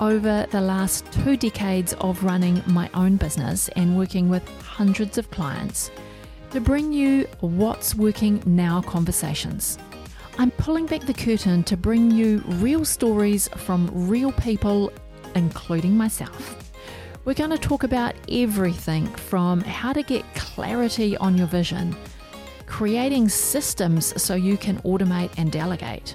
over the last two decades of running my own business and working with hundreds of clients to bring you What's Working Now conversations. I'm pulling back the curtain to bring you real stories from real people, including myself. We're going to talk about everything from how to get clarity on your vision, creating systems so you can automate and delegate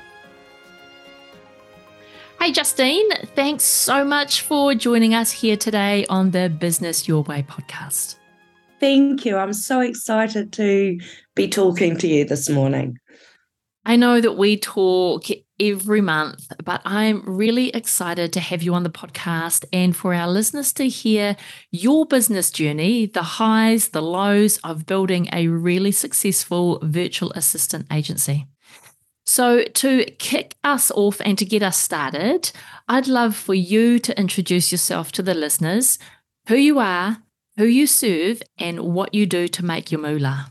Hey, Justine, thanks so much for joining us here today on the Business Your Way podcast. Thank you. I'm so excited to be talking to you this morning. I know that we talk every month, but I'm really excited to have you on the podcast and for our listeners to hear your business journey, the highs, the lows of building a really successful virtual assistant agency. So, to kick us off and to get us started, I'd love for you to introduce yourself to the listeners, who you are, who you serve, and what you do to make your moolah.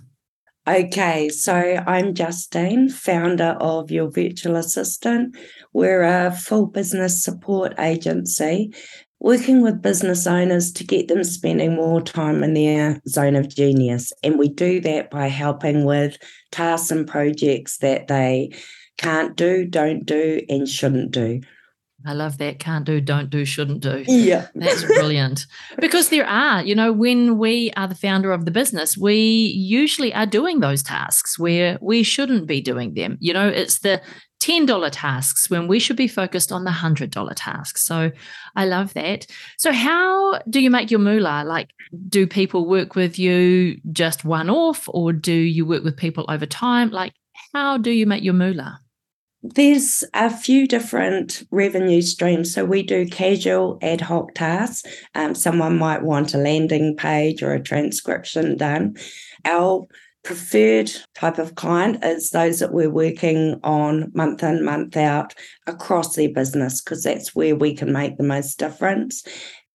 Okay, so I'm Justine, founder of Your Virtual Assistant. We're a full business support agency working with business owners to get them spending more time in their zone of genius. And we do that by helping with tasks and projects that they can't do, don't do, and shouldn't do. I love that. Can't do, don't do, shouldn't do. Yeah. That's brilliant. because there are, you know, when we are the founder of the business, we usually are doing those tasks where we shouldn't be doing them. You know, it's the $10 tasks when we should be focused on the $100 tasks. So I love that. So, how do you make your moolah? Like, do people work with you just one off or do you work with people over time? Like, how do you make your moolah? There's a few different revenue streams. So we do casual ad hoc tasks. Um, someone might want a landing page or a transcription done. Our preferred type of client is those that we're working on month in, month out across their business, because that's where we can make the most difference.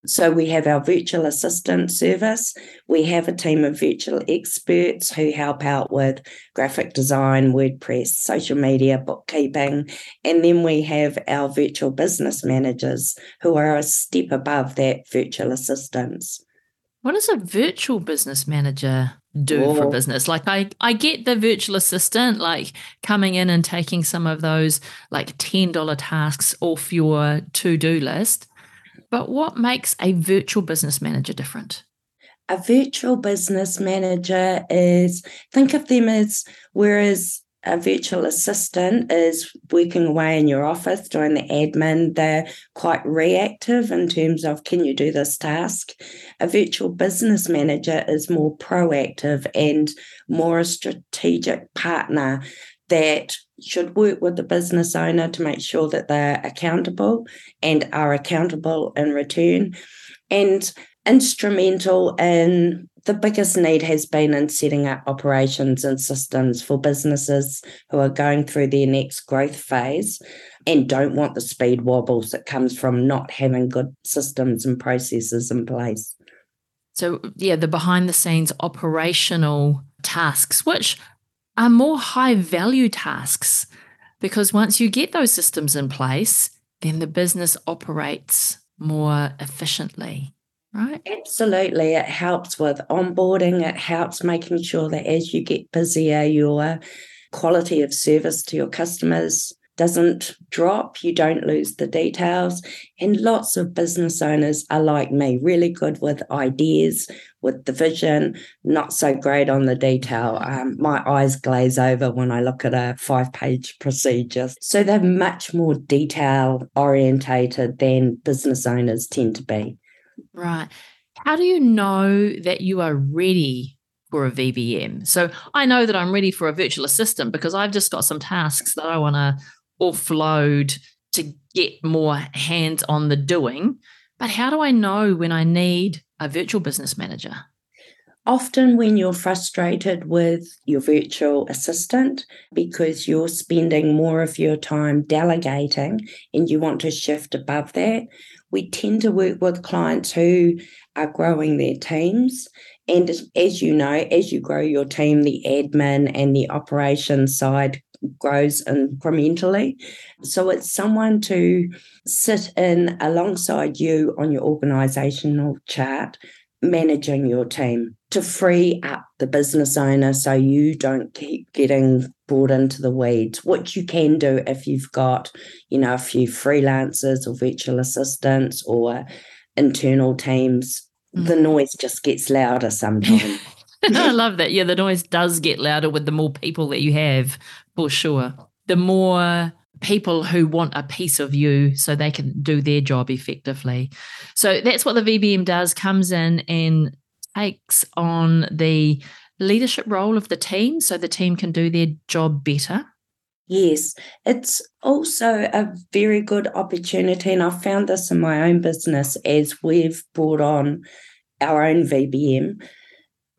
So we have our virtual assistant service. We have a team of virtual experts who help out with graphic design, WordPress, social media, bookkeeping. And then we have our virtual business managers who are a step above that virtual assistants. What does a virtual business manager do Whoa. for business? Like I I get the virtual assistant like coming in and taking some of those like $10 tasks off your to-do list. But what makes a virtual business manager different? A virtual business manager is think of them as whereas a virtual assistant is working away in your office doing the admin. They're quite reactive in terms of can you do this task? A virtual business manager is more proactive and more a strategic partner that should work with the business owner to make sure that they're accountable and are accountable in return and instrumental in the biggest need has been in setting up operations and systems for businesses who are going through their next growth phase and don't want the speed wobbles that comes from not having good systems and processes in place. So, yeah, the behind the scenes operational tasks, which are more high value tasks, because once you get those systems in place, then the business operates more efficiently right? Absolutely. It helps with onboarding, it helps making sure that as you get busier, your quality of service to your customers doesn't drop, you don't lose the details. And lots of business owners are like me, really good with ideas, with the vision, not so great on the detail. Um, my eyes glaze over when I look at a five page procedure. So they're much more detail orientated than business owners tend to be. Right. How do you know that you are ready for a VBM? So I know that I'm ready for a virtual assistant because I've just got some tasks that I want to offload to get more hands on the doing. But how do I know when I need a virtual business manager? Often, when you're frustrated with your virtual assistant because you're spending more of your time delegating and you want to shift above that, we tend to work with clients who are growing their teams. And as, as you know, as you grow your team, the admin and the operations side grows incrementally. So it's someone to sit in alongside you on your organizational chart, managing your team to free up the business owner so you don't keep getting brought into the weeds. What you can do if you've got, you know, a few freelancers or virtual assistants or internal teams, mm. the noise just gets louder sometimes. I love that. Yeah, the noise does get louder with the more people that you have, for sure. The more people who want a piece of you so they can do their job effectively. So that's what the VBM does comes in and takes on the leadership role of the team so the team can do their job better. Yes, it's also a very good opportunity. And I've found this in my own business as we've brought on our own VBM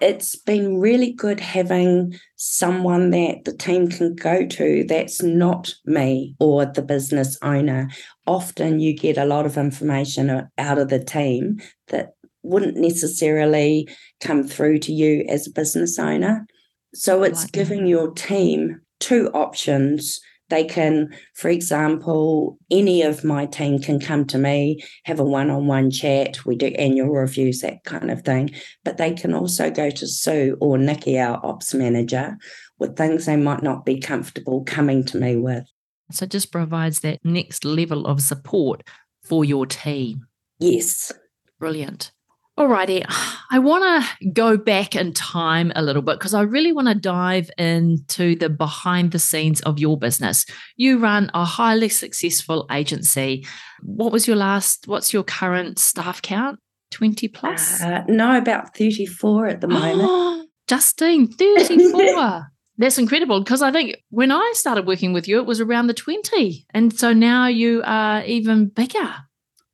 it's been really good having someone that the team can go to that's not me or the business owner. Often you get a lot of information out of the team that wouldn't necessarily come through to you as a business owner. So it's like giving your team two options they can, for example, any of my team can come to me, have a one on one chat. We do annual reviews, that kind of thing. But they can also go to Sue or Nikki, our ops manager, with things they might not be comfortable coming to me with. So it just provides that next level of support for your team. Yes. Brilliant. Alrighty, I want to go back in time a little bit because I really want to dive into the behind the scenes of your business. You run a highly successful agency. What was your last, what's your current staff count? 20 plus? Uh, no, about 34 at the moment. Justine, 34. That's incredible because I think when I started working with you, it was around the 20. And so now you are even bigger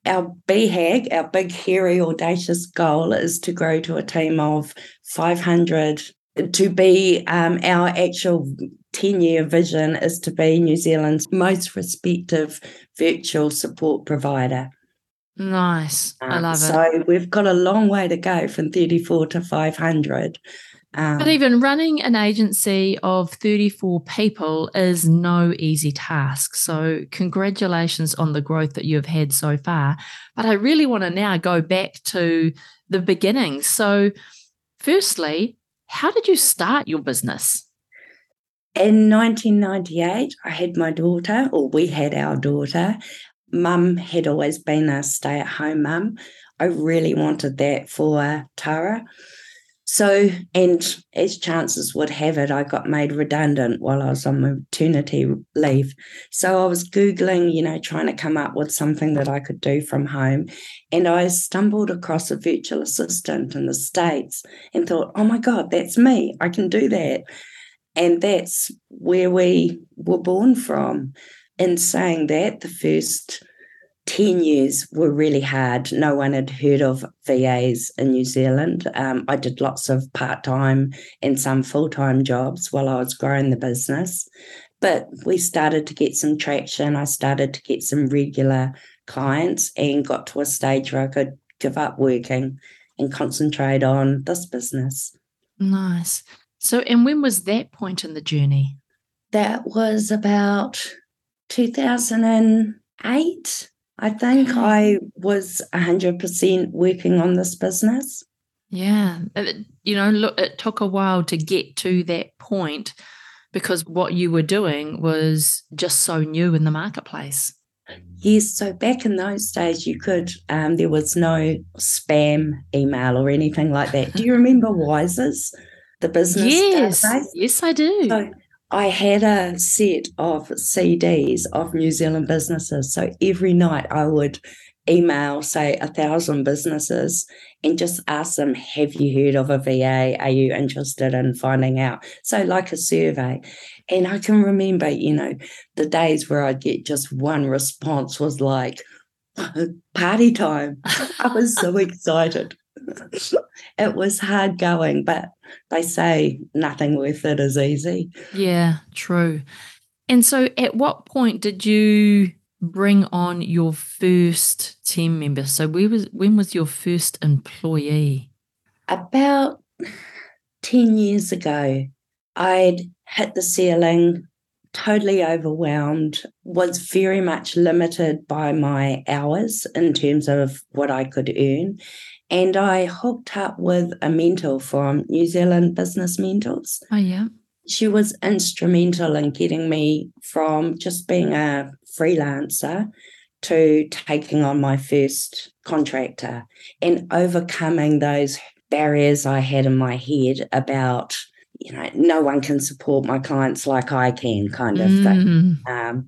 our BHAG, our big, hairy, audacious goal is to grow to a team of 500. To be um, our actual 10 year vision is to be New Zealand's most respected virtual support provider. Nice. I um, love it. So we've got a long way to go from 34 to 500. Um, but even running an agency of 34 people is no easy task. So, congratulations on the growth that you've had so far. But I really want to now go back to the beginning. So, firstly, how did you start your business? In 1998, I had my daughter, or we had our daughter. Mum had always been a stay at home mum. I really wanted that for Tara. So, and as chances would have it, I got made redundant while I was on maternity leave. So I was Googling, you know, trying to come up with something that I could do from home. And I stumbled across a virtual assistant in the States and thought, oh my God, that's me. I can do that. And that's where we were born from. In saying that, the first 10 years were really hard. No one had heard of VAs in New Zealand. Um, I did lots of part time and some full time jobs while I was growing the business. But we started to get some traction. I started to get some regular clients and got to a stage where I could give up working and concentrate on this business. Nice. So, and when was that point in the journey? That was about 2008. I think I was 100% working on this business. Yeah. You know, look, it took a while to get to that point because what you were doing was just so new in the marketplace. Yes, so back in those days, you could, um, there was no spam email or anything like that. Do you remember Wisers, the business? Yes, database? yes, I do. So I had a set of CDs of New Zealand businesses. So every night I would email, say, a thousand businesses and just ask them, Have you heard of a VA? Are you interested in finding out? So, like a survey. And I can remember, you know, the days where I'd get just one response was like, Party time. I was so excited. it was hard going, but they say nothing worth it is easy. Yeah, true. And so, at what point did you bring on your first team member? So where was when was your first employee? About 10 years ago, I'd hit the ceiling, totally overwhelmed, was very much limited by my hours in terms of what I could earn. And I hooked up with a mentor from New Zealand Business Mentors. Oh, yeah. She was instrumental in getting me from just being a freelancer to taking on my first contractor and overcoming those barriers I had in my head about, you know, no one can support my clients like I can, kind of mm. thing. Um,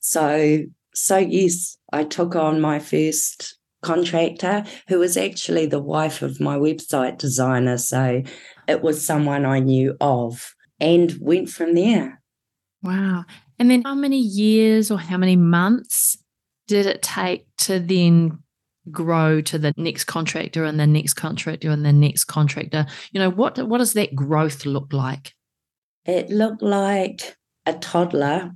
so, so yes, I took on my first contractor who was actually the wife of my website designer. So it was someone I knew of and went from there. Wow. And then how many years or how many months did it take to then grow to the next contractor and the next contractor and the next contractor? You know, what what does that growth look like? It looked like a toddler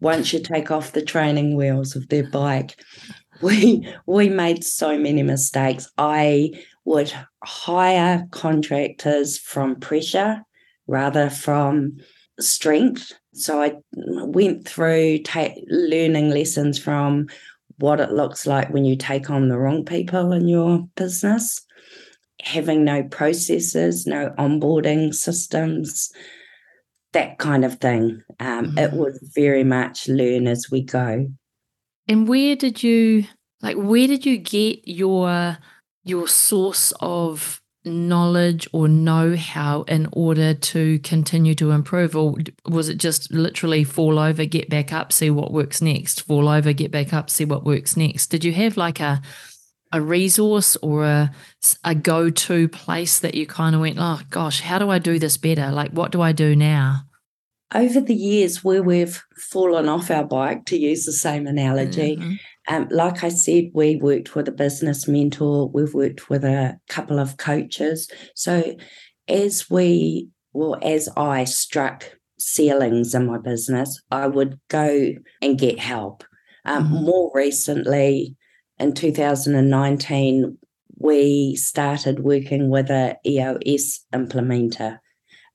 once you take off the training wheels of their bike. We we made so many mistakes. I would hire contractors from pressure rather from strength so I went through ta- learning lessons from what it looks like when you take on the wrong people in your business, having no processes, no onboarding systems, that kind of thing. Um, mm-hmm. It was very much learn as we go. And where did you like? Where did you get your your source of knowledge or know how in order to continue to improve? Or was it just literally fall over get back up see what works next? Fall over get back up see what works next? Did you have like a a resource or a, a go-to place that you kind of went oh gosh how do i do this better? Like what do i do now over the years where we've fallen off our bike to use the same analogy mm-hmm. Um, like I said, we worked with a business mentor, we've worked with a couple of coaches. So as we, well, as I struck ceilings in my business, I would go and get help. Um, mm-hmm. More recently, in 2019, we started working with a EOS implementer,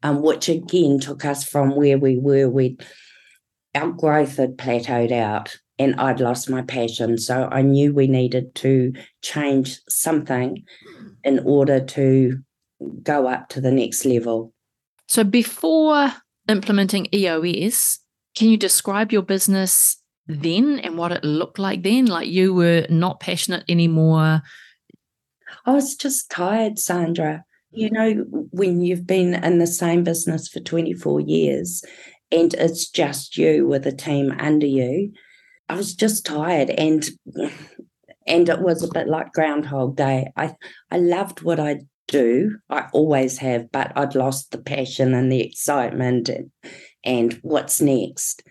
um, which again took us from where we were. We our growth had plateaued out and I'd lost my passion. So I knew we needed to change something in order to go up to the next level. So before implementing EOS, can you describe your business then and what it looked like then? Like you were not passionate anymore. I was just tired, Sandra. You know, when you've been in the same business for 24 years and it's just you with a team under you, I was just tired and and it was a bit like Groundhog Day. I I loved what I do. I always have, but I'd lost the passion and the excitement and and what's next.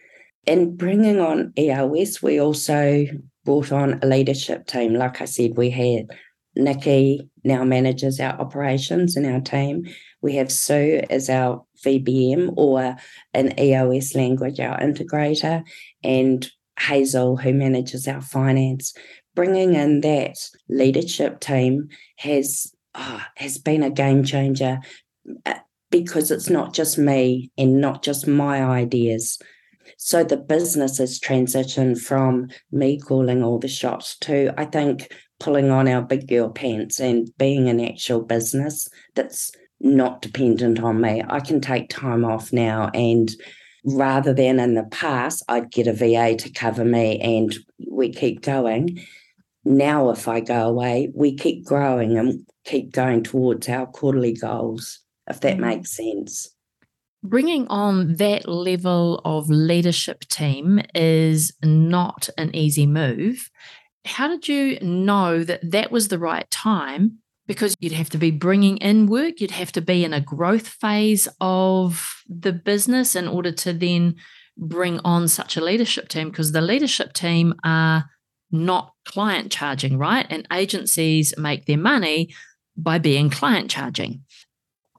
In bringing on EOS, we also brought on a leadership team. Like I said, we had Nikki now manages our operations and our team. We have Sue as our VBM or an EOS language, our integrator, and Hazel, who manages our finance, bringing in that leadership team has oh, has been a game changer uh, because it's not just me and not just my ideas. So the business has transitioned from me calling all the shots to I think pulling on our big girl pants and being an actual business that's not dependent on me. I can take time off now and rather than in the past, I'd get a VA to cover me and we keep going. Now, if I go away, we keep growing and keep going towards our quarterly goals, if that mm-hmm. makes sense. Bringing on that level of leadership team is not an easy move. How did you know that that was the right time because you'd have to be bringing in work, you'd have to be in a growth phase of the business in order to then bring on such a leadership team because the leadership team are not client charging, right? And agencies make their money by being client charging.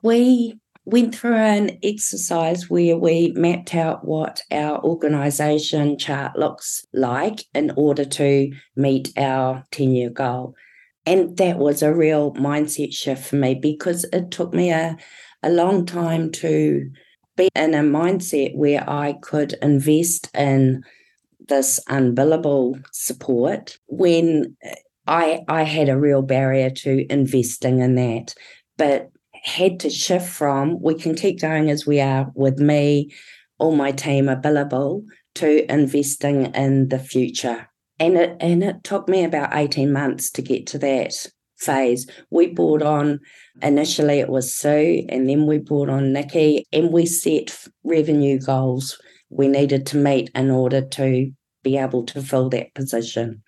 We went through an exercise where we mapped out what our organization chart looks like in order to meet our 10 year goal. And that was a real mindset shift for me because it took me a, a long time to be in a mindset where I could invest in this unbillable support when I I had a real barrier to investing in that, but had to shift from we can keep going as we are with me, all my team are billable to investing in the future and it and it took me about 18 months to get to that phase. We brought on initially it was Sue and then we brought on Nikki and we set revenue goals we needed to meet in order to be able to fill that position.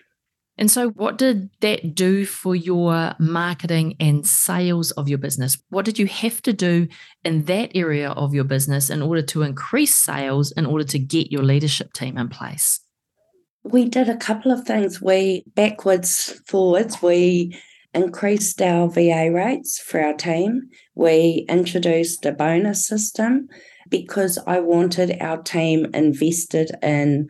And so, what did that do for your marketing and sales of your business? What did you have to do in that area of your business in order to increase sales, in order to get your leadership team in place? we did a couple of things. We backwards, forwards, we increased our VA rates for our team. We introduced a bonus system because I wanted our team invested in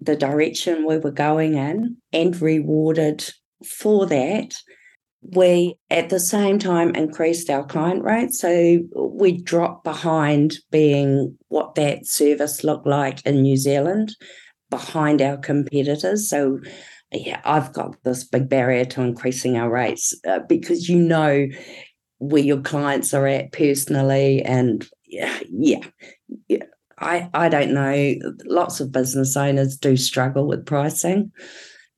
the direction we were going in and rewarded for that. We at the same time increased our client rate. So we dropped behind being what that service looked like in New Zealand behind our competitors. So, yeah, I've got this big barrier to increasing our rates uh, because you know where your clients are at personally, and yeah, yeah, yeah. I, I don't know. Lots of business owners do struggle with pricing.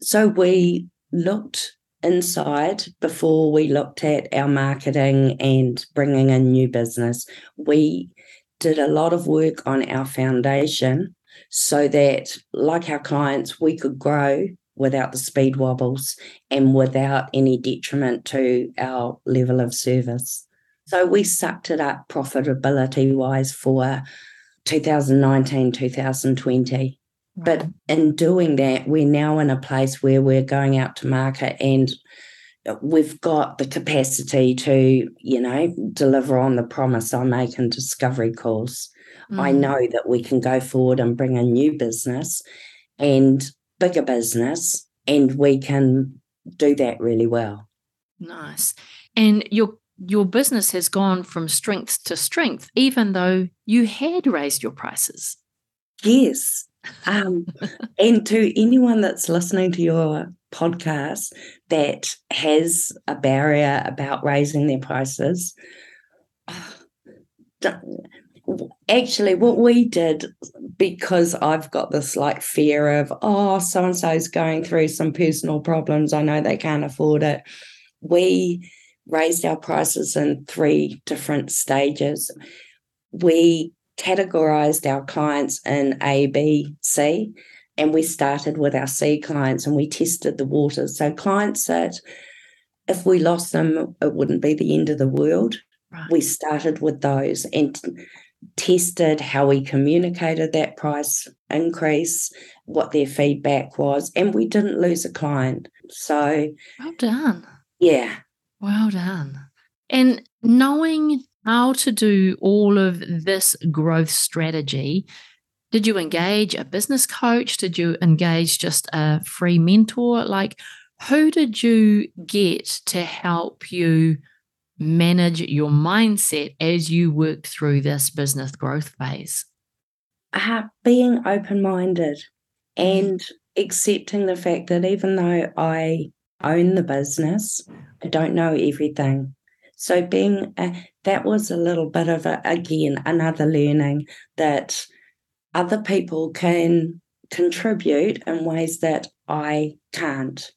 So we looked inside before we looked at our marketing and bringing in new business. We did a lot of work on our foundation so that, like our clients, we could grow without the speed wobbles and without any detriment to our level of service. So we sucked it up profitability wise for 2019, 2020. But in doing that, we're now in a place where we're going out to market and we've got the capacity to, you know, deliver on the promise I make in discovery calls. Mm. I know that we can go forward and bring a new business and bigger business, and we can do that really well. Nice. And your your business has gone from strength to strength, even though you had raised your prices. Yes. Um, and to anyone that's listening to your podcast that has a barrier about raising their prices, actually what we did because i've got this like fear of oh so and so's going through some personal problems i know they can't afford it we raised our prices in three different stages we categorized our clients in a b c and we started with our c clients and we tested the waters so clients that if we lost them it wouldn't be the end of the world Right. We started with those and tested how we communicated that price increase, what their feedback was, and we didn't lose a client. So, well done. Yeah. Well done. And knowing how to do all of this growth strategy, did you engage a business coach? Did you engage just a free mentor? Like, who did you get to help you manage your mindset as you work through this business growth phase? Uh, being open minded and accepting the fact that even though I own the business, I don't know everything. So, being uh, that was a little bit of a, again, another learning that other people can contribute in ways that I can't.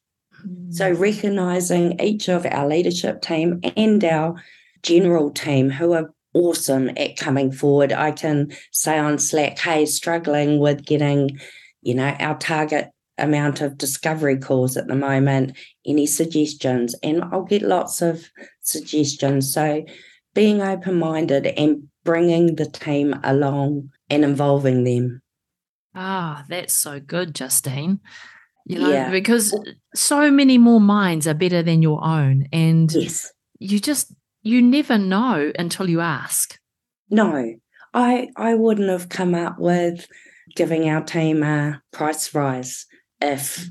So, mm. recognizing each of our leadership team and our general team who are awesome at coming forward. I can say on Slack, hey, struggling with getting, you know, our target amount of discovery calls at the moment. Any suggestions? And I'll get lots of suggestions. So, being open minded and bringing the team along and involving them. Ah, that's so good, Justine. You know, yeah. because so many more minds are better than your own. And yes. you just, you never know until you ask. No, I I wouldn't have come up with giving our team a price rise if.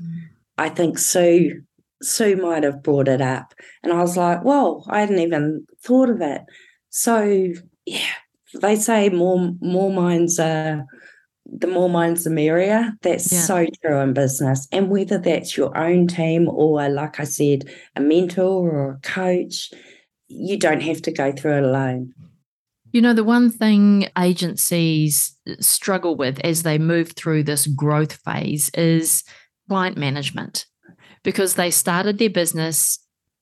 I think Sue Sue might have brought it up. And I was like, well, I hadn't even thought of it. So yeah, they say more more minds are the more minds the merrier. That's yeah. so true in business. And whether that's your own team or, like I said, a mentor or a coach, you don't have to go through it alone. You know, the one thing agencies struggle with as they move through this growth phase is client management because they started their business.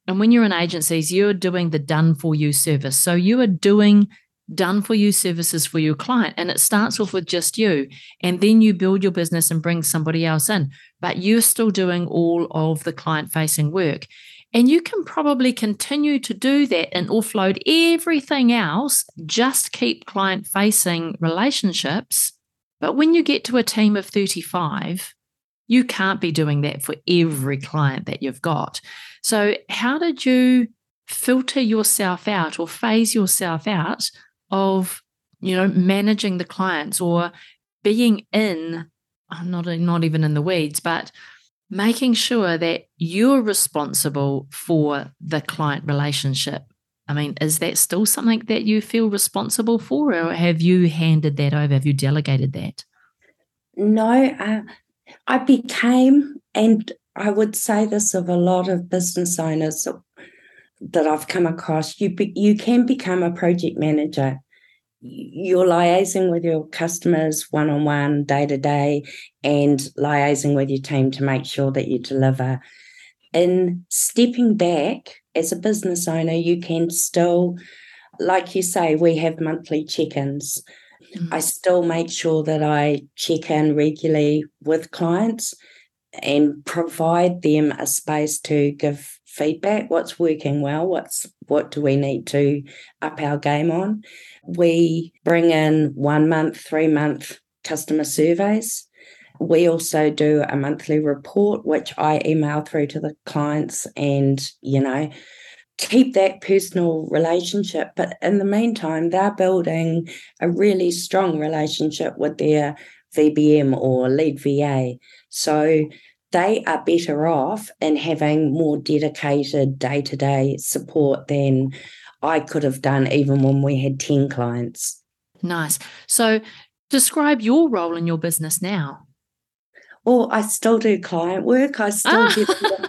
And when you're in agencies, you're doing the done for you service. So you are doing done for you services for your client. And it starts off with just you. And then you build your business and bring somebody else in, but you're still doing all of the client facing work. And you can probably continue to do that and offload everything else, just keep client facing relationships. But when you get to a team of 35, you can't be doing that for every client that you've got. So, how did you filter yourself out or phase yourself out of you know managing the clients or being in not not even in the weeds but making sure that you're responsible for the client relationship? I mean is that still something that you feel responsible for or have you handed that over? Have you delegated that? No uh, i became and i would say this of a lot of business owners that I've come across, you be, you can become a project manager. You're liaising with your customers one on one, day to day, and liaising with your team to make sure that you deliver. In stepping back as a business owner, you can still, like you say, we have monthly check ins. Mm-hmm. I still make sure that I check in regularly with clients and provide them a space to give feedback. What's working well? What's what do we need to up our game on? We bring in one month three month customer surveys. We also do a monthly report which i email through to the clients and you know keep that personal relationship but in the meantime they're building a really strong relationship with their vbm or lead va so they are better off in having more dedicated day to day support than I could have done even when we had 10 clients. Nice. So, describe your role in your business now. Well, I still do client work. I still ah.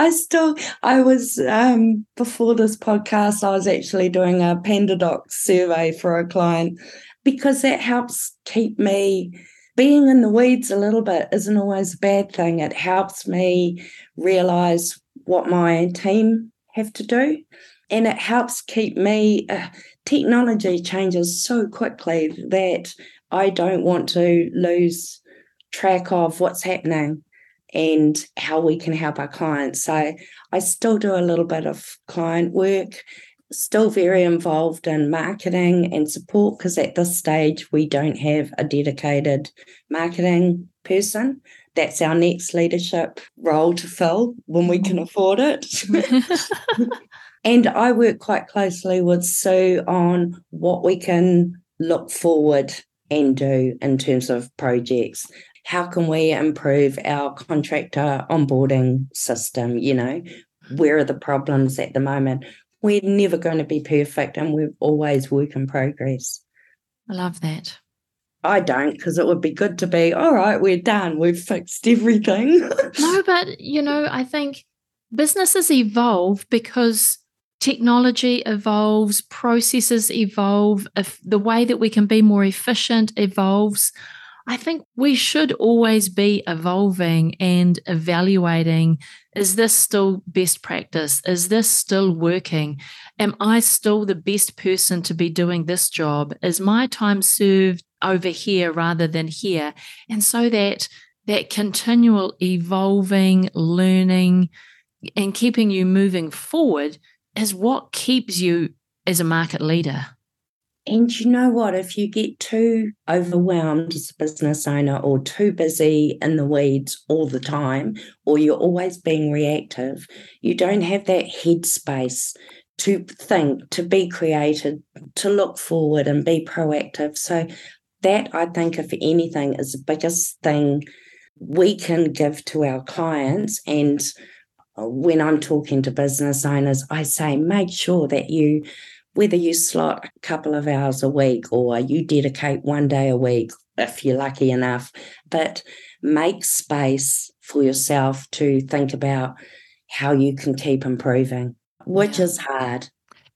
I still, I was, um, before this podcast, I was actually doing a PandaDoc survey for a client because that helps keep me being in the weeds a little bit isn't always a bad thing. It helps me realize what my team have to do. And it helps keep me, uh, technology changes so quickly that I don't want to lose track of what's happening and how we can help our clients. So I still do a little bit of client work still very involved in marketing and support because at this stage we don't have a dedicated marketing person. That's our next leadership role to fill when we can afford it. and I work quite closely with Sue on what we can look forward and do in terms of projects. How can we improve our contractor onboarding system? You know, where are the problems at the moment? we're never going to be perfect and we're always work in progress. I love that. I don't because it would be good to be, all right, we're done. We've fixed everything. no, but you know, I think businesses evolve because technology evolves, processes evolve, if the way that we can be more efficient evolves. I think we should always be evolving and evaluating is this still best practice? Is this still working? Am I still the best person to be doing this job? Is my time served over here rather than here? And so that that continual evolving, learning, and keeping you moving forward is what keeps you as a market leader. And you know what? If you get too overwhelmed as a business owner or too busy in the weeds all the time, or you're always being reactive, you don't have that headspace to think, to be creative, to look forward and be proactive. So, that I think, if anything, is the biggest thing we can give to our clients. And uh, when I'm talking to business owners, I say, make sure that you whether you slot a couple of hours a week or you dedicate one day a week if you're lucky enough, but make space for yourself to think about how you can keep improving, which yeah. is hard.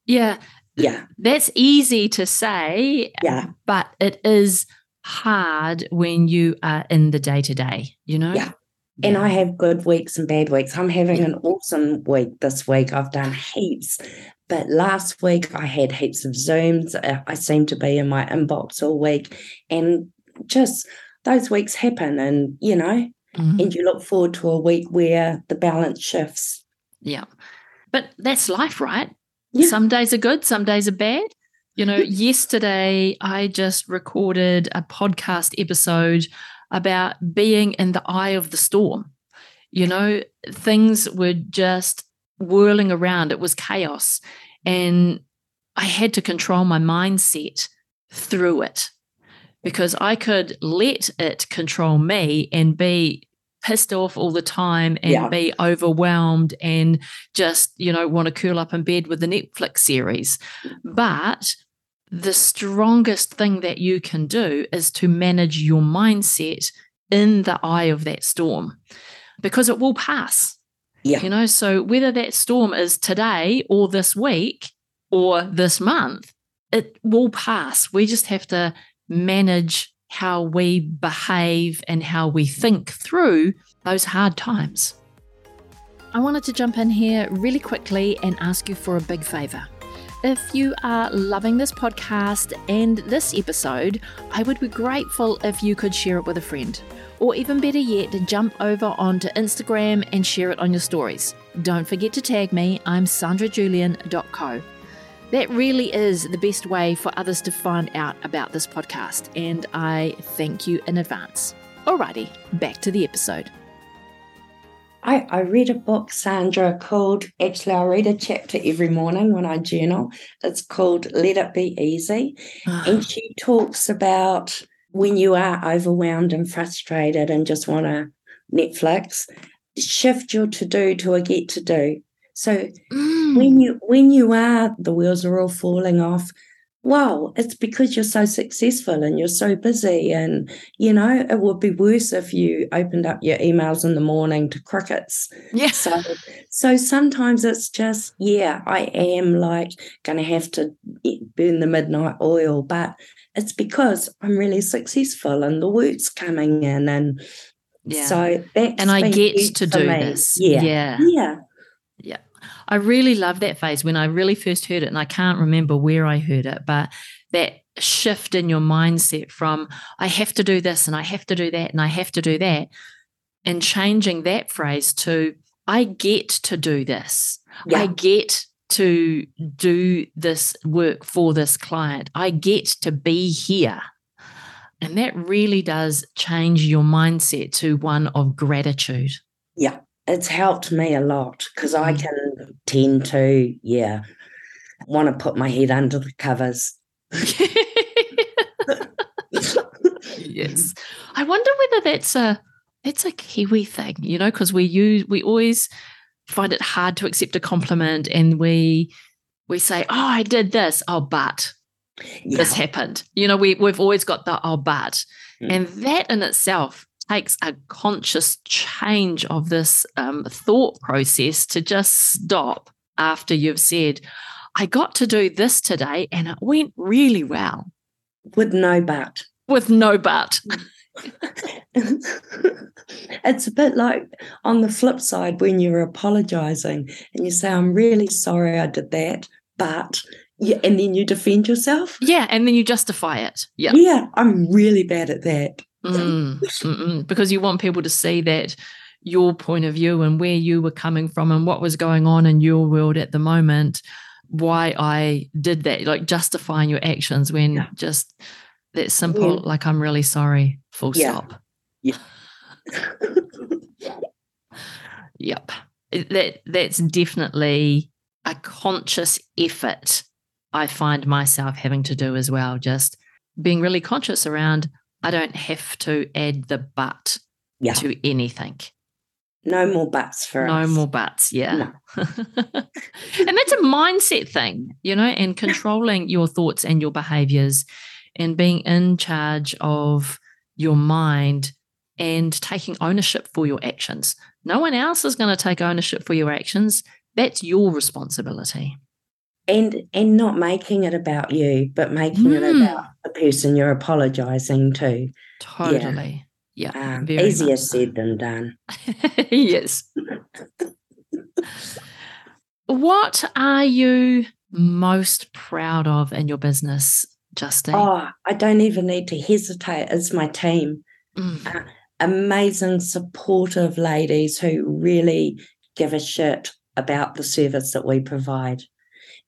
Yeah. Yeah. That's easy to say. Yeah. But it is hard when you are in the day to day, you know? Yeah. And I have good weeks and bad weeks. I'm having an awesome week this week. I've done heaps. But last week I had heaps of Zooms. Uh, I seem to be in my inbox all week. And just those weeks happen and, you know, mm-hmm. and you look forward to a week where the balance shifts. Yeah. But that's life, right? Yeah. Some days are good, some days are bad. You know, yesterday I just recorded a podcast episode about being in the eye of the storm. You know, things were just whirling around. It was chaos. And I had to control my mindset through it because I could let it control me and be pissed off all the time and yeah. be overwhelmed and just, you know, want to curl up in bed with the Netflix series. But the strongest thing that you can do is to manage your mindset in the eye of that storm because it will pass. Yeah. You know, so whether that storm is today or this week or this month, it will pass. We just have to manage how we behave and how we think through those hard times. I wanted to jump in here really quickly and ask you for a big favor. If you are loving this podcast and this episode, I would be grateful if you could share it with a friend. Or even better yet, jump over onto Instagram and share it on your stories. Don't forget to tag me, I'm sandrajulian.co. That really is the best way for others to find out about this podcast, and I thank you in advance. Alrighty, back to the episode. I, I read a book, Sandra, called actually, I read a chapter every morning when I journal. It's called Let It Be Easy. and she talks about when you are overwhelmed and frustrated and just want to Netflix, shift your to do to a get to do. So mm. when you when you are the wheels are all falling off, wow, it's because you're so successful and you're so busy. And you know, it would be worse if you opened up your emails in the morning to crickets. Yeah. So so sometimes it's just, yeah, I am like gonna have to burn the midnight oil, but it's because I'm really successful and the work's coming in and yeah. so that's and I get to do me. this. Yeah. Yeah. Yeah. I really love that phase when I really first heard it, and I can't remember where I heard it, but that shift in your mindset from I have to do this and I have to do that and I have to do that, and changing that phrase to I get to do this. Yeah. I get to do this work for this client. I get to be here. And that really does change your mindset to one of gratitude. Yeah, it's helped me a lot because I mm. can tend to, yeah, want to put my head under the covers. yes. I wonder whether that's a it's a Kiwi thing, you know, because we use we always find it hard to accept a compliment and we we say, Oh, I did this. Oh, but yeah. this happened. You know, we we've always got the oh, but. Mm. And that in itself takes a conscious change of this um, thought process to just stop after you've said, I got to do this today and it went really well. With no but. With no but. it's a bit like on the flip side when you're apologizing and you say, I'm really sorry I did that, but yeah, and then you defend yourself. Yeah, and then you justify it. Yeah. Yeah, I'm really bad at that. Mm, because you want people to see that your point of view and where you were coming from and what was going on in your world at the moment, why I did that, like justifying your actions when yeah. just that simple, yeah. like I'm really sorry, full yeah. stop. Yeah. yep. That that's definitely a conscious effort I find myself having to do as well. Just being really conscious around I don't have to add the but yeah. to anything. No more buts for no us. No more buts, yeah. No. and that's a mindset thing, you know, and controlling your thoughts and your behaviors and being in charge of your mind and taking ownership for your actions. No one else is going to take ownership for your actions. That's your responsibility. And and not making it about you, but making mm. it hmm. about the person you're apologizing to. Totally. Yeah. yeah um, easier said than done. yes. what are you most proud of in your business, Justine? Oh, I don't even need to hesitate. It's my team. Mm. Uh, amazing, supportive ladies who really give a shit about the service that we provide.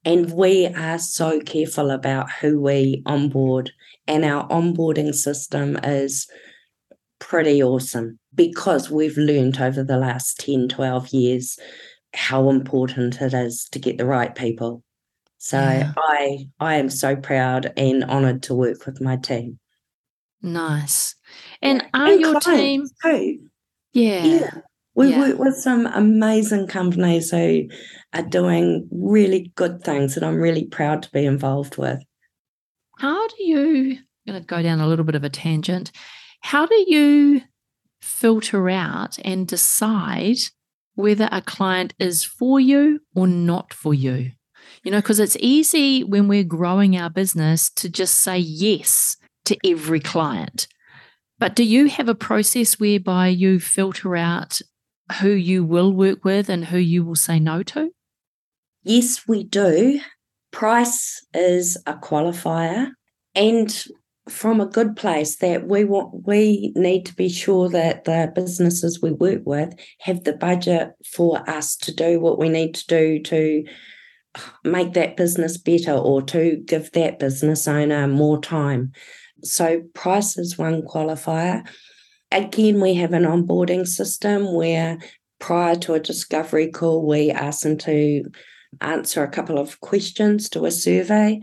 And we are so careful about who we onboard, and our onboarding system is pretty awesome because we've learned over the last 10, 12 years how important it is to get the right people. So yeah. I I am so proud and honored to work with my team. Nice. And are and your team too? Yeah. Yeah. We yeah. work with some amazing companies who are doing really good things, and I'm really proud to be involved with. How do you, I'm going to go down a little bit of a tangent. How do you filter out and decide whether a client is for you or not for you? You know, because it's easy when we're growing our business to just say yes to every client. But do you have a process whereby you filter out who you will work with and who you will say no to? Yes, we do. Price is a qualifier. And from a good place that we want we need to be sure that the businesses we work with have the budget for us to do what we need to do to make that business better or to give that business owner more time. So price is one qualifier. Again, we have an onboarding system where prior to a discovery call, we ask them to answer a couple of questions to a survey.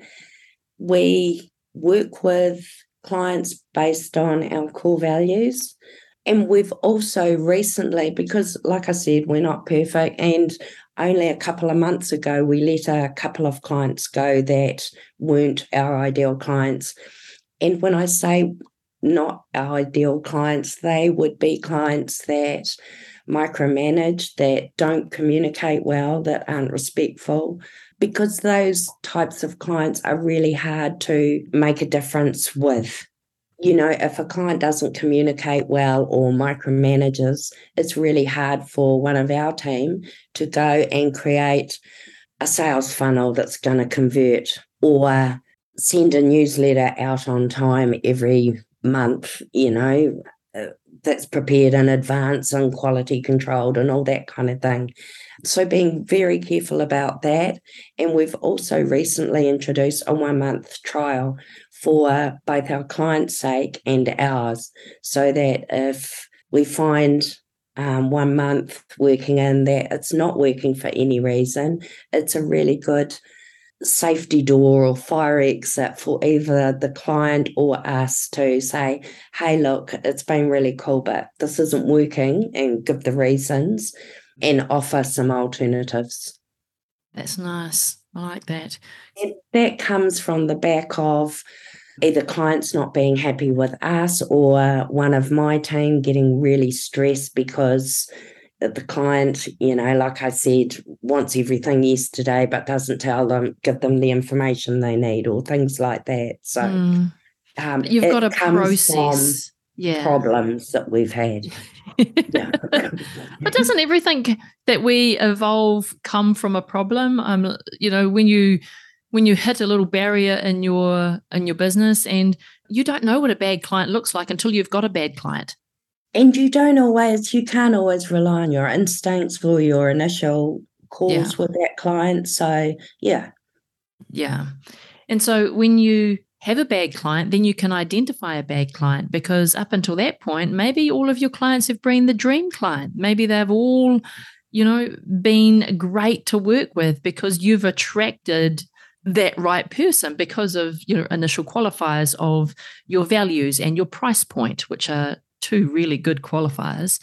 We work with clients based on our core values. And we've also recently, because like I said, we're not perfect, and only a couple of months ago, we let a couple of clients go that weren't our ideal clients. And when I say not ideal clients, they would be clients that micromanage, that don't communicate well, that aren't respectful, because those types of clients are really hard to make a difference with. You know, if a client doesn't communicate well or micromanages, it's really hard for one of our team to go and create a sales funnel that's going to convert or send a newsletter out on time every month, you know, uh, that's prepared in advance and quality controlled and all that kind of thing. So, being very careful about that. And we've also recently introduced a one month trial for both our client's sake and ours, so that if we find um, one month working in that it's not working for any reason, it's a really good safety door or fire exit for either the client or us to say, hey, look, it's been really cool, but this isn't working, and give the reasons and offer some alternatives. That's nice. I like that. And that comes from the back of either clients not being happy with us or one of my team getting really stressed because the client, you know, like I said, wants everything yesterday, but doesn't tell them, give them the information they need, or things like that. So mm. um, you've got a process. yeah. problems that we've had. yeah. but doesn't everything that we evolve come from a problem? Um, you know, when you when you hit a little barrier in your in your business and you don't know what a bad client looks like until you've got a bad client. And you don't always you can't always rely on your instincts for your initial calls yeah. with that client. So yeah. Yeah. And so when you have a bad client, then you can identify a bad client because up until that point, maybe all of your clients have been the dream client. Maybe they've all, you know, been great to work with because you've attracted that right person because of your initial qualifiers of your values and your price point, which are two really good qualifiers.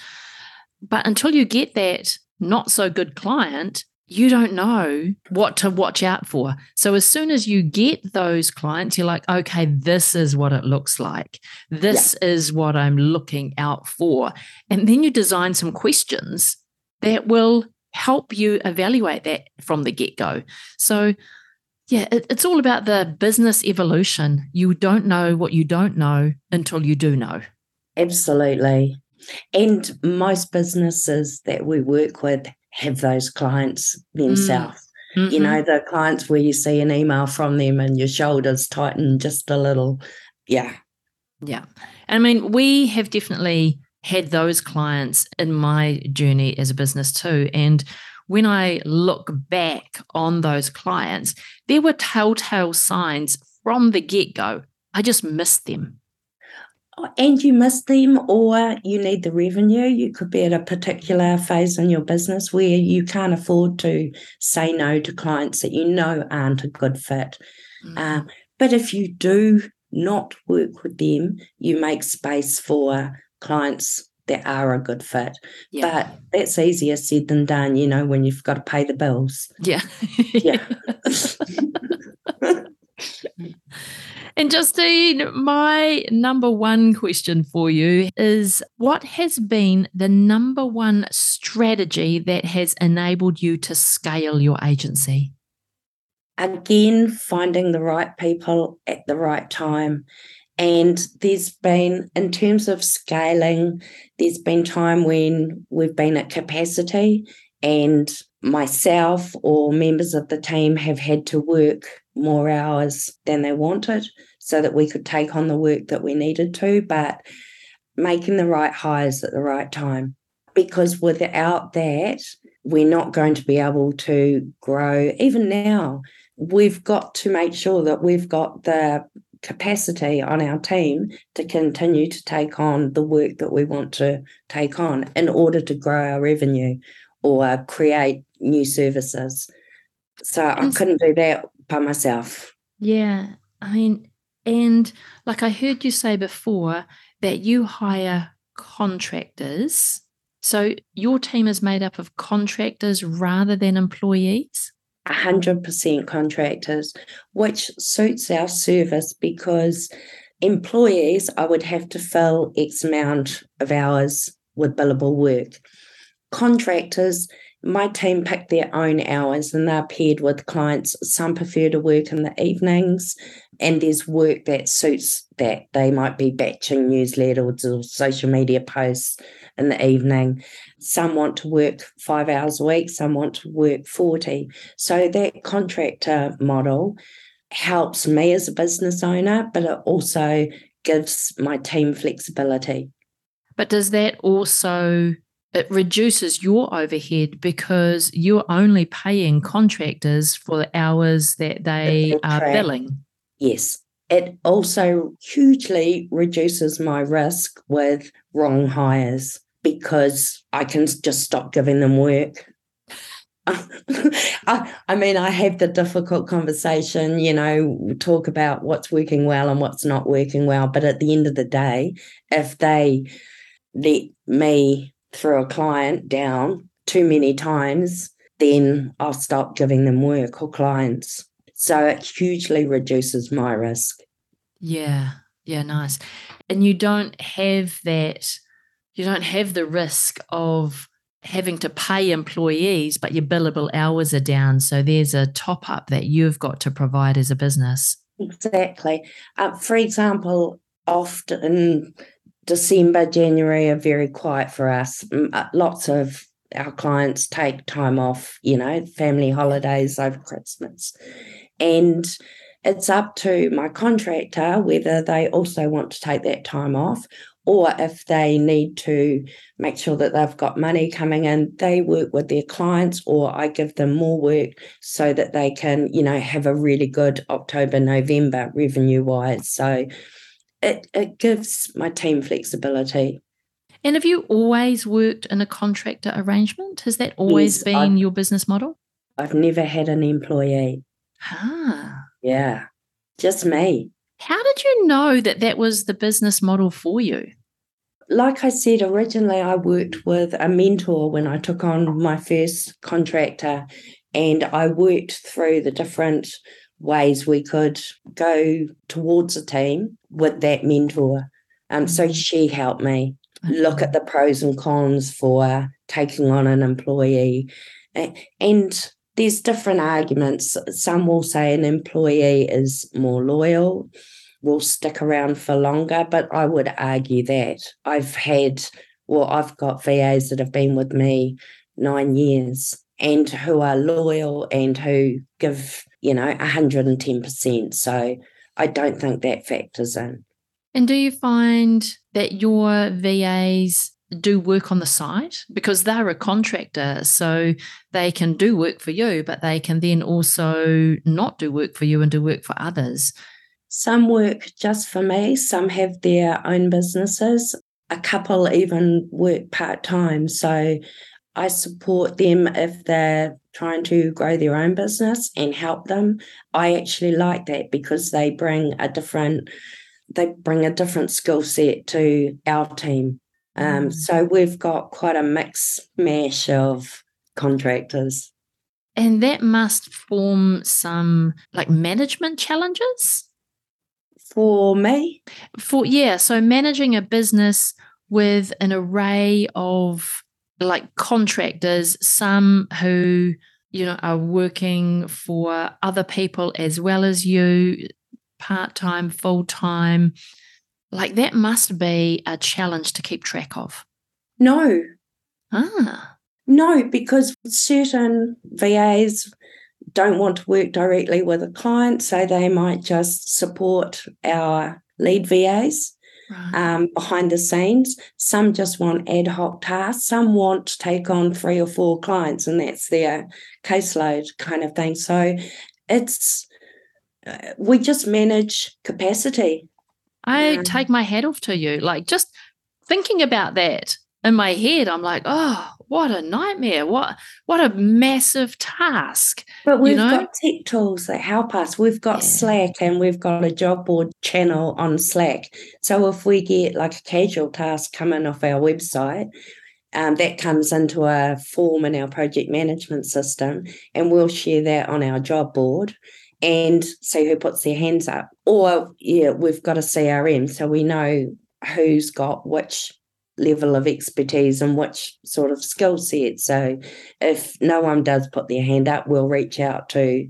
But until you get that not so good client, you don't know what to watch out for. So as soon as you get those clients, you're like, okay, this is what it looks like. This yeah. is what I'm looking out for. And then you design some questions that will help you evaluate that from the get go. So, yeah, it, it's all about the business evolution. You don't know what you don't know until you do know. Absolutely. And most businesses that we work with have those clients themselves. Mm. Mm-hmm. You know, the clients where you see an email from them and your shoulders tighten just a little. Yeah. Yeah. I mean, we have definitely had those clients in my journey as a business too. And when I look back on those clients, there were telltale signs from the get go. I just missed them and you miss them or you need the revenue. You could be at a particular phase in your business where you can't afford to say no to clients that you know aren't a good fit. Mm. Uh, but if you do not work with them, you make space for clients that are a good fit. Yeah. But that's easier said than done, you know, when you've got to pay the bills. Yeah. yeah. And Justine, my number one question for you is what has been the number one strategy that has enabled you to scale your agency? Again, finding the right people at the right time. And there's been, in terms of scaling, there's been time when we've been at capacity and myself or members of the team have had to work more hours than they wanted so that we could take on the work that we needed to, but making the right hires at the right time. Because without that, we're not going to be able to grow. Even now, we've got to make sure that we've got the capacity on our team to continue to take on the work that we want to take on in order to grow our revenue or create new services. So I couldn't do that by myself. Yeah. I mean, and like I heard you say before that you hire contractors. So your team is made up of contractors rather than employees? 100% contractors, which suits our service because employees, I would have to fill X amount of hours with billable work. Contractors, my team pick their own hours and they're paired with clients. Some prefer to work in the evenings, and there's work that suits that. They might be batching newsletters or social media posts in the evening. Some want to work five hours a week, some want to work 40. So that contractor model helps me as a business owner, but it also gives my team flexibility. But does that also it reduces your overhead because you're only paying contractors for the hours that they are billing. Yes. It also hugely reduces my risk with wrong hires because I can just stop giving them work. I, mean, I have the difficult conversation, you know, talk about what's working well and what's not working well. But at the end of the day, if they let me throw a client down too many times, then I'll stop giving them work or clients. So it hugely reduces my risk. Yeah. Yeah, nice. And you don't have that, you don't have the risk of having to pay employees, but your billable hours are down. So there's a top up that you've got to provide as a business. Exactly. Uh, for example, often December, January are very quiet for us. Uh, lots of our clients take time off, you know, family holidays over Christmas. And it's up to my contractor whether they also want to take that time off or if they need to make sure that they've got money coming in, they work with their clients, or I give them more work so that they can, you know, have a really good October, November revenue wise. So it, it gives my team flexibility. And have you always worked in a contractor arrangement? Has that always yes, been I've, your business model? I've never had an employee. Ah. Yeah, just me. How did you know that that was the business model for you? Like I said, originally I worked with a mentor when I took on my first contractor, and I worked through the different ways we could go towards a team with that mentor. Um, so mm-hmm. she helped me look at the pros and cons for taking on an employee. And there's different arguments. Some will say an employee is more loyal, will stick around for longer, but I would argue that I've had, well, I've got VAs that have been with me nine years and who are loyal and who give, you know, 110%. So I don't think that factors in. And do you find that your VAs do work on the side because they're a contractor. So they can do work for you, but they can then also not do work for you and do work for others. Some work just for me, some have their own businesses. A couple even work part time. So I support them if they're trying to grow their own business and help them. I actually like that because they bring a different they bring a different skill set to our team. Um, mm. So we've got quite a mix mash of contractors. And that must form some like management challenges? For me? For yeah, so managing a business with an array of like contractors, some who you know are working for other people as well as you, part time, full time, like that must be a challenge to keep track of. No. Ah. No, because certain VAs don't want to work directly with a client, so they might just support our lead VAs right. um, behind the scenes. Some just want ad hoc tasks. Some want to take on three or four clients, and that's their caseload kind of thing. So it's uh, we just manage capacity I yeah. take my head off to you. Like just thinking about that in my head, I'm like, oh, what a nightmare. What what a massive task. But we've you know? got tech tools that help us. We've got yeah. Slack and we've got a job board channel on Slack. So if we get like a casual task coming off our website, um, that comes into a form in our project management system, and we'll share that on our job board and see who puts their hands up. Or, yeah, we've got a CRM, so we know who's got which level of expertise and which sort of skill set. So if no one does put their hand up, we'll reach out to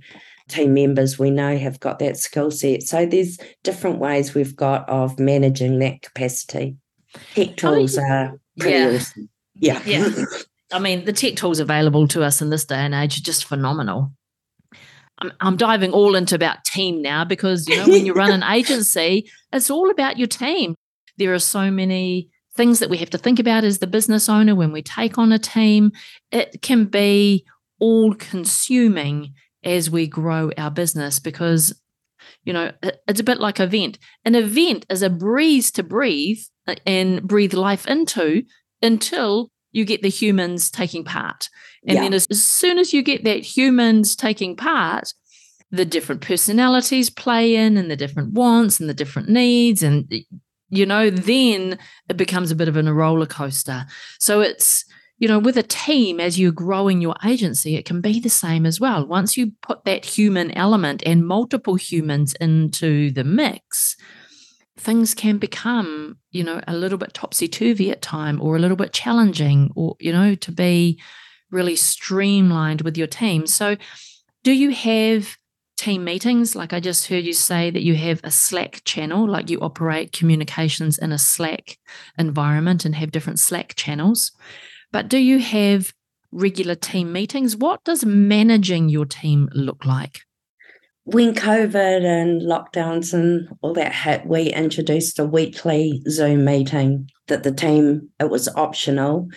team members we know have got that skill set. So there's different ways we've got of managing that capacity. Tech tools are pretty yeah. awesome. Yeah. Yeah. I mean, the tech tools available to us in this day and age are just phenomenal. I'm, I'm diving all into about team now because you know when you run an agency, it's all about your team. There are so many things that we have to think about as the business owner when we take on a team. It can be all consuming as we grow our business because you know it's a bit like a vent an event is a breeze to breathe uh, and breathe life into until you get the humans taking part. And yeah. then as, as soon as you get that humans taking part, the different personalities play in and the different wants and the different needs and you know then it becomes a bit of a roller coaster. So it's you know with a team as you're growing your agency it can be the same as well. Once you put that human element and multiple humans into the mix things can become you know a little bit topsy turvy at time or a little bit challenging or you know to be really streamlined with your team. So, do you have team meetings. Like I just heard you say that you have a Slack channel, like you operate communications in a Slack environment and have different Slack channels. But do you have regular team meetings? What does managing your team look like? When COVID and lockdowns and all that hit, we introduced a weekly Zoom meeting that the team, it was optional,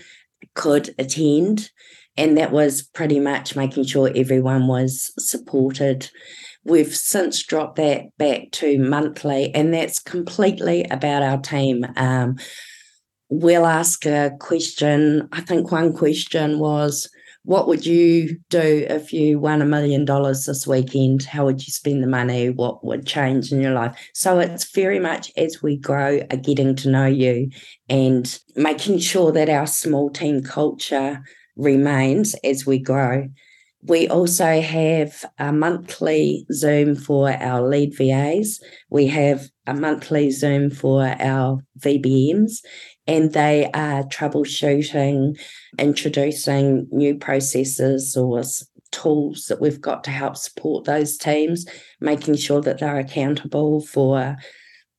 could attend. And that was pretty much making sure everyone was supported. We've since dropped that back to monthly, and that's completely about our team. Um, we'll ask a question. I think one question was, what would you do if you won a million dollars this weekend? How would you spend the money? What would change in your life? So it's very much as we grow, a getting to know you and making sure that our small team culture remains as we grow. We also have a monthly Zoom for our lead VAs. We have a monthly Zoom for our VBMs, and they are troubleshooting, introducing new processes or tools that we've got to help support those teams, making sure that they're accountable for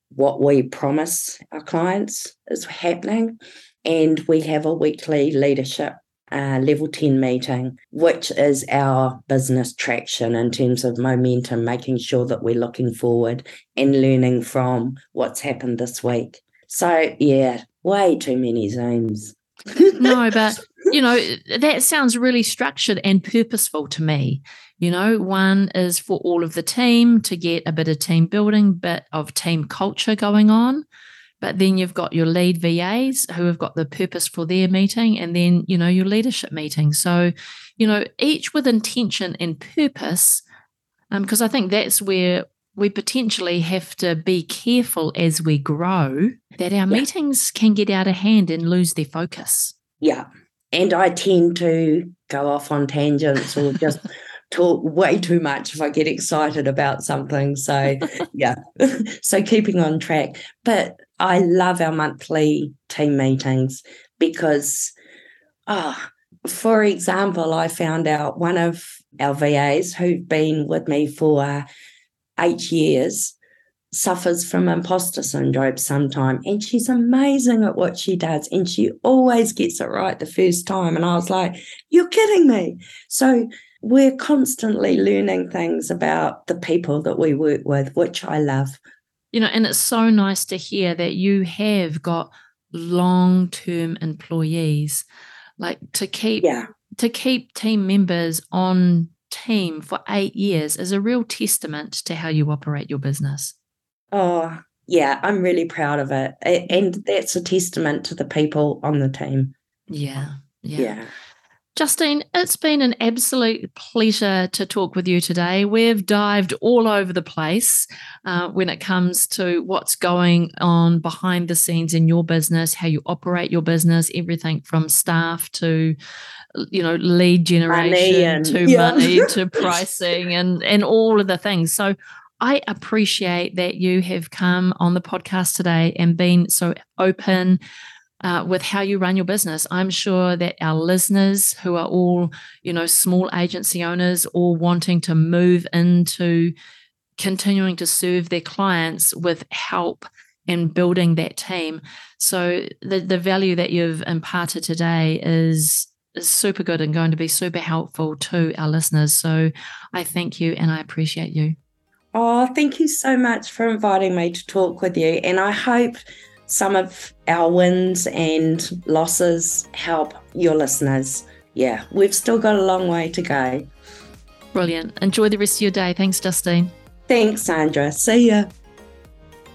what we promise our clients is happening. And we have a weekly leadership uh, level 10 meeting, which is our business traction in terms of momentum, making sure that we're looking forward and learning from what's happened this week. So, yeah, way too many Zooms. no, but you know, that sounds really structured and purposeful to me. You know, one is for all of the team to get a bit of team building, bit of team culture going on. But then you've got your lead VAs who have got the purpose for their meeting, and then, you know, your leadership meeting. So, you know, each with intention and purpose, because um, I think that's where we potentially have to be careful as we grow that our yeah. meetings can get out of hand and lose their focus. Yeah. And I tend to go off on tangents or just talk way too much if I get excited about something. So, yeah. so keeping on track. But I love our monthly team meetings because, ah, oh, for example, I found out one of our VAs who've been with me for eight years suffers from imposter syndrome sometime and she's amazing at what she does and she always gets it right the first time and i was like you're kidding me. So we're constantly learning things about the people that we work with which i love. You know and it's so nice to hear that you have got long-term employees. Like to keep yeah. to keep team members on team for eight years is a real testament to how you operate your business. Oh, yeah, I'm really proud of it. And that's a testament to the people on the team. Yeah. Yeah. yeah. Justine, it's been an absolute pleasure to talk with you today. We've dived all over the place uh, when it comes to what's going on behind the scenes in your business, how you operate your business, everything from staff to you know lead generation and, to yeah. money to pricing and and all of the things so i appreciate that you have come on the podcast today and been so open uh, with how you run your business i'm sure that our listeners who are all you know small agency owners or wanting to move into continuing to serve their clients with help and building that team so the the value that you've imparted today is is super good and going to be super helpful to our listeners. So I thank you and I appreciate you. Oh, thank you so much for inviting me to talk with you. And I hope some of our wins and losses help your listeners. Yeah, we've still got a long way to go. Brilliant. Enjoy the rest of your day. Thanks, Justine. Thanks, Sandra. See ya.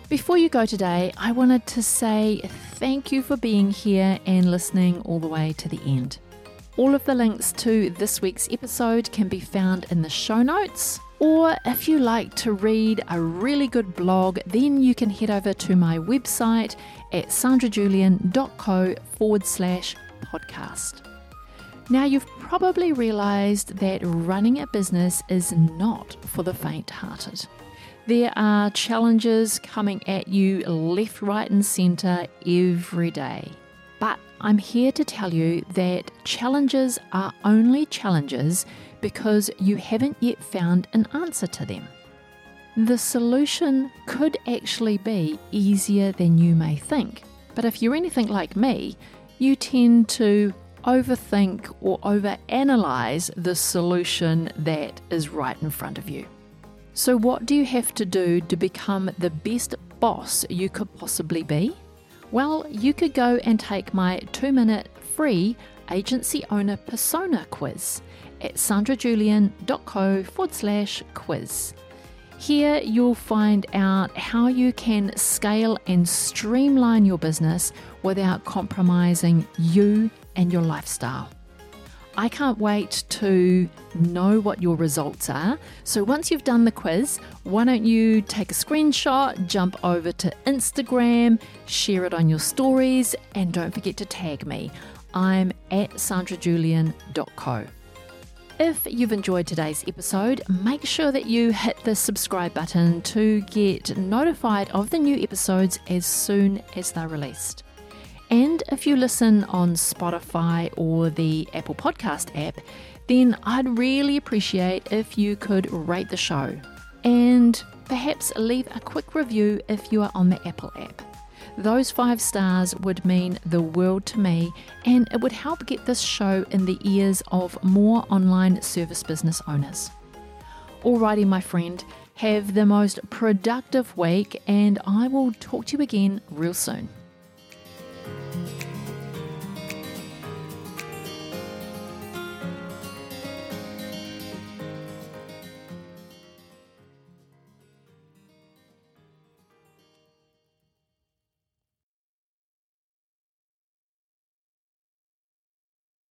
Before you go today, I wanted to say thank you for being here and listening all the way to the end. All of the links to this week's episode can be found in the show notes. Or if you like to read a really good blog, then you can head over to my website at sandrajulian.co forward slash podcast. Now, you've probably realized that running a business is not for the faint hearted. There are challenges coming at you left, right, and centre every day. But I'm here to tell you that challenges are only challenges because you haven't yet found an answer to them. The solution could actually be easier than you may think. But if you're anything like me, you tend to overthink or overanalyze the solution that is right in front of you. So, what do you have to do to become the best boss you could possibly be? Well, you could go and take my two minute free agency owner persona quiz at sandrajulian.co forward slash quiz. Here you'll find out how you can scale and streamline your business without compromising you and your lifestyle. I can't wait to know what your results are. So once you've done the quiz, why don't you take a screenshot, jump over to Instagram, share it on your stories, and don't forget to tag me. I'm at sandrajulian.co. If you've enjoyed today's episode, make sure that you hit the subscribe button to get notified of the new episodes as soon as they're released. And if you listen on Spotify or the Apple Podcast app, then I'd really appreciate if you could rate the show and perhaps leave a quick review if you are on the Apple app. Those five stars would mean the world to me, and it would help get this show in the ears of more online service business owners. Alrighty, my friend, have the most productive week, and I will talk to you again real soon.